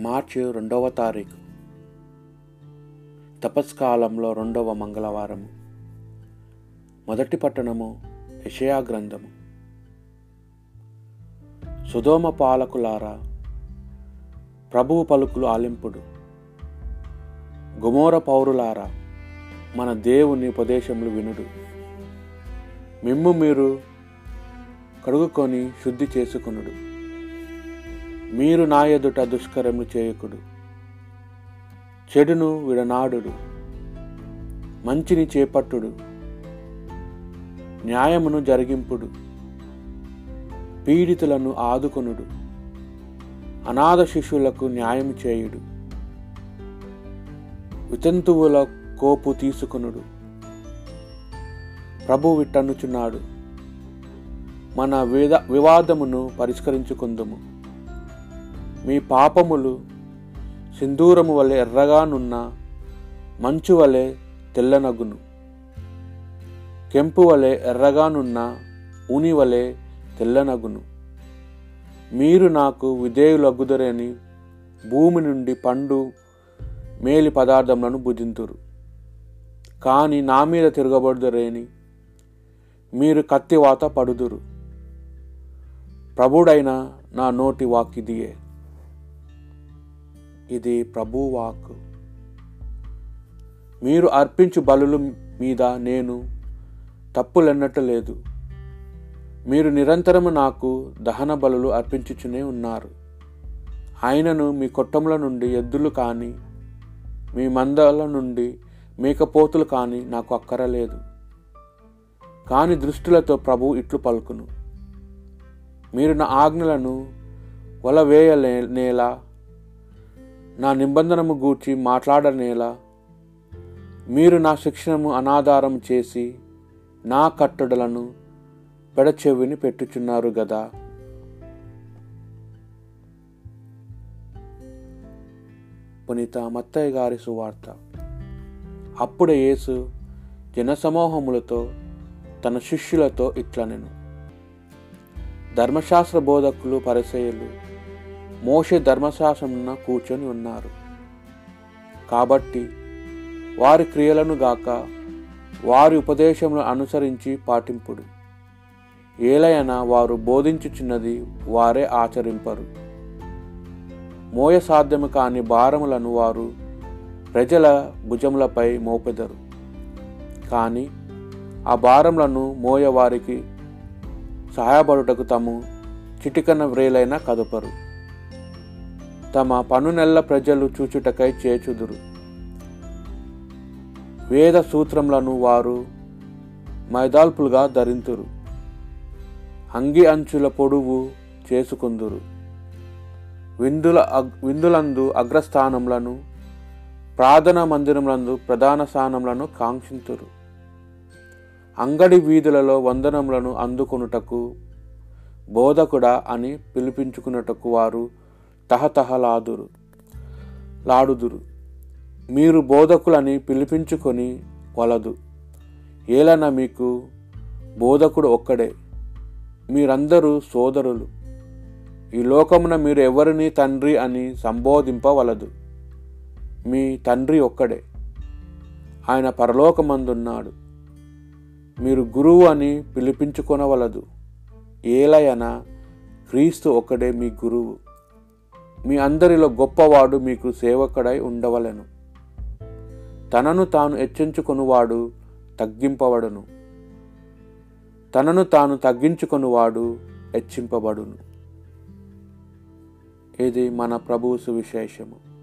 మార్చి రెండవ తారీఖు. తపస్కాలంలో రెండవ మంగళవారము మొదటి పట్టణము యషయా గ్రంథము. సుధోమ పాలకులారా ప్రభువు పలుకులు ఆలింపుడు. గుమోర పౌరులారా మన దేవుని ఉపదేశములు వినుడు. మిమ్ము మీరు కడుగుకొని శుద్ధి చేసుకునుడు. మీరు నా ఎదుట దుష్కరము చేయకుడు. చెడును విడనాడుడు. మంచిని చేపట్టుడు. న్యాయమును జరిగింపుడు. పీడితులను ఆదుకొనుడు. అనాథ శిశువులకు న్యాయం చేయుడు. వితంతువుల కోపు తీసుకునుడు. ప్రభు విట్టనుచున్నాడు. మన విద వివాదమును పరిష్కరించుకుందుము. మీ పాపములు సింధూరము వలె ఎర్రగానున్న మంచు వలె తెల్లనగును. కెంపు వలె ఎర్రగానున్న ఉని వలె తెల్లనగును. మీరు నాకు విధేయులగుదరని భూమి నుండి పండు మేలి పదార్థములను భుజింతురు కానీ నా మీద తిరగబడుదరేని మీరు కత్తివాత పడుదురు. ప్రభుడైన నా నోటి వాకిదియే. ఇది ప్రభువాక్ మీరు అర్పించు బలుల మీద నేను తప్పులెన్నట్టు మీరు నిరంతరము నాకు దహన బలులు అర్పించుచునే ఉన్నారు. ఆయనను మీ కొట్టముల నుండి ఎద్దులు కానీ మీ మందల నుండి మేకపోతులు కానీ నాకు అక్కరలేదు. కాని దృష్టిలతో ప్రభు ఇట్లు పలుకును. మీరు నా ఆజ్ఞలను వలవేయనేలా నా నిబంధనము గూర్చి మాట్లాడనేలా మీరు నా శిక్షణము అనాధారం చేసి నా కట్టడలను పెడచెవిని పెట్టుచున్నారు గదా. పునీత మత్తయ్య గారి సువార్త. అప్పుడు యేసు జనసమూహములతో తన శిష్యులతో ఇట్లనెను. ధర్మశాస్త్ర బోధకులు పరిసయులు మోషే ధర్మశాసన కూర్చొని ఉన్నారు. కాబట్టి వారి క్రియలను గాక వారి ఉపదేశమును అనుసరించి పాటింపుడు. ఏలైనా వారు బోధించుచున్నది వారే ఆచరింపరు. మోయ సాధ్యము కాని భారములను వారు ప్రజల భుజములపై మోపెదరు. కానీ ఆ భారములను మోయ వారికి సహాయపడుటకు తము చిటికన వ్రేలైన కదపరు. తమ పనునెల్ల ప్రజలు చూచుటకై చేచుదురు. వేద సూత్రములను వారు మైదాల్పులుగా ధరింతురు. అంగి అంచుల పొడువు చేసుకుందురు. విందుల విందులందు అగ్రస్థానములను ప్రార్థనా మందిరములందు ప్రధాన స్థానములను కాంక్షింతురు. అంగడి వీధులలో వందనములను అందుకొనుటకు బోధకుడా అని పిలిపించుకున్నటకు వారు తహతహలాదురు లాడుదురు. మీరు బోధకులని పిలిపించుకొని వలదు. ఏలన మీకు బోధకుడు ఒక్కడే. మీరందరూ సోదరులు. ఈ లోకమున మీరు ఎవరిని తండ్రి అని సంబోధింపవలదు. మీ తండ్రి ఒక్కడే. ఆయన పరలోకమందున్నాడు. మీరు గురువు అని పిలిపించుకొనవలదు. ఏలయన క్రీస్తు ఒక్కడే మీ గురువు. మీ అందరిలో గొప్పవాడు మీకు సేవకుడై ఉండవలెను. తనను తాను హెచ్చించుకొనువాడు తగ్గింపబడును. తనను తాను తగ్గించుకొనువాడు హెచ్చింపబడును. ఇది మన ప్రభువు సువిశేషము.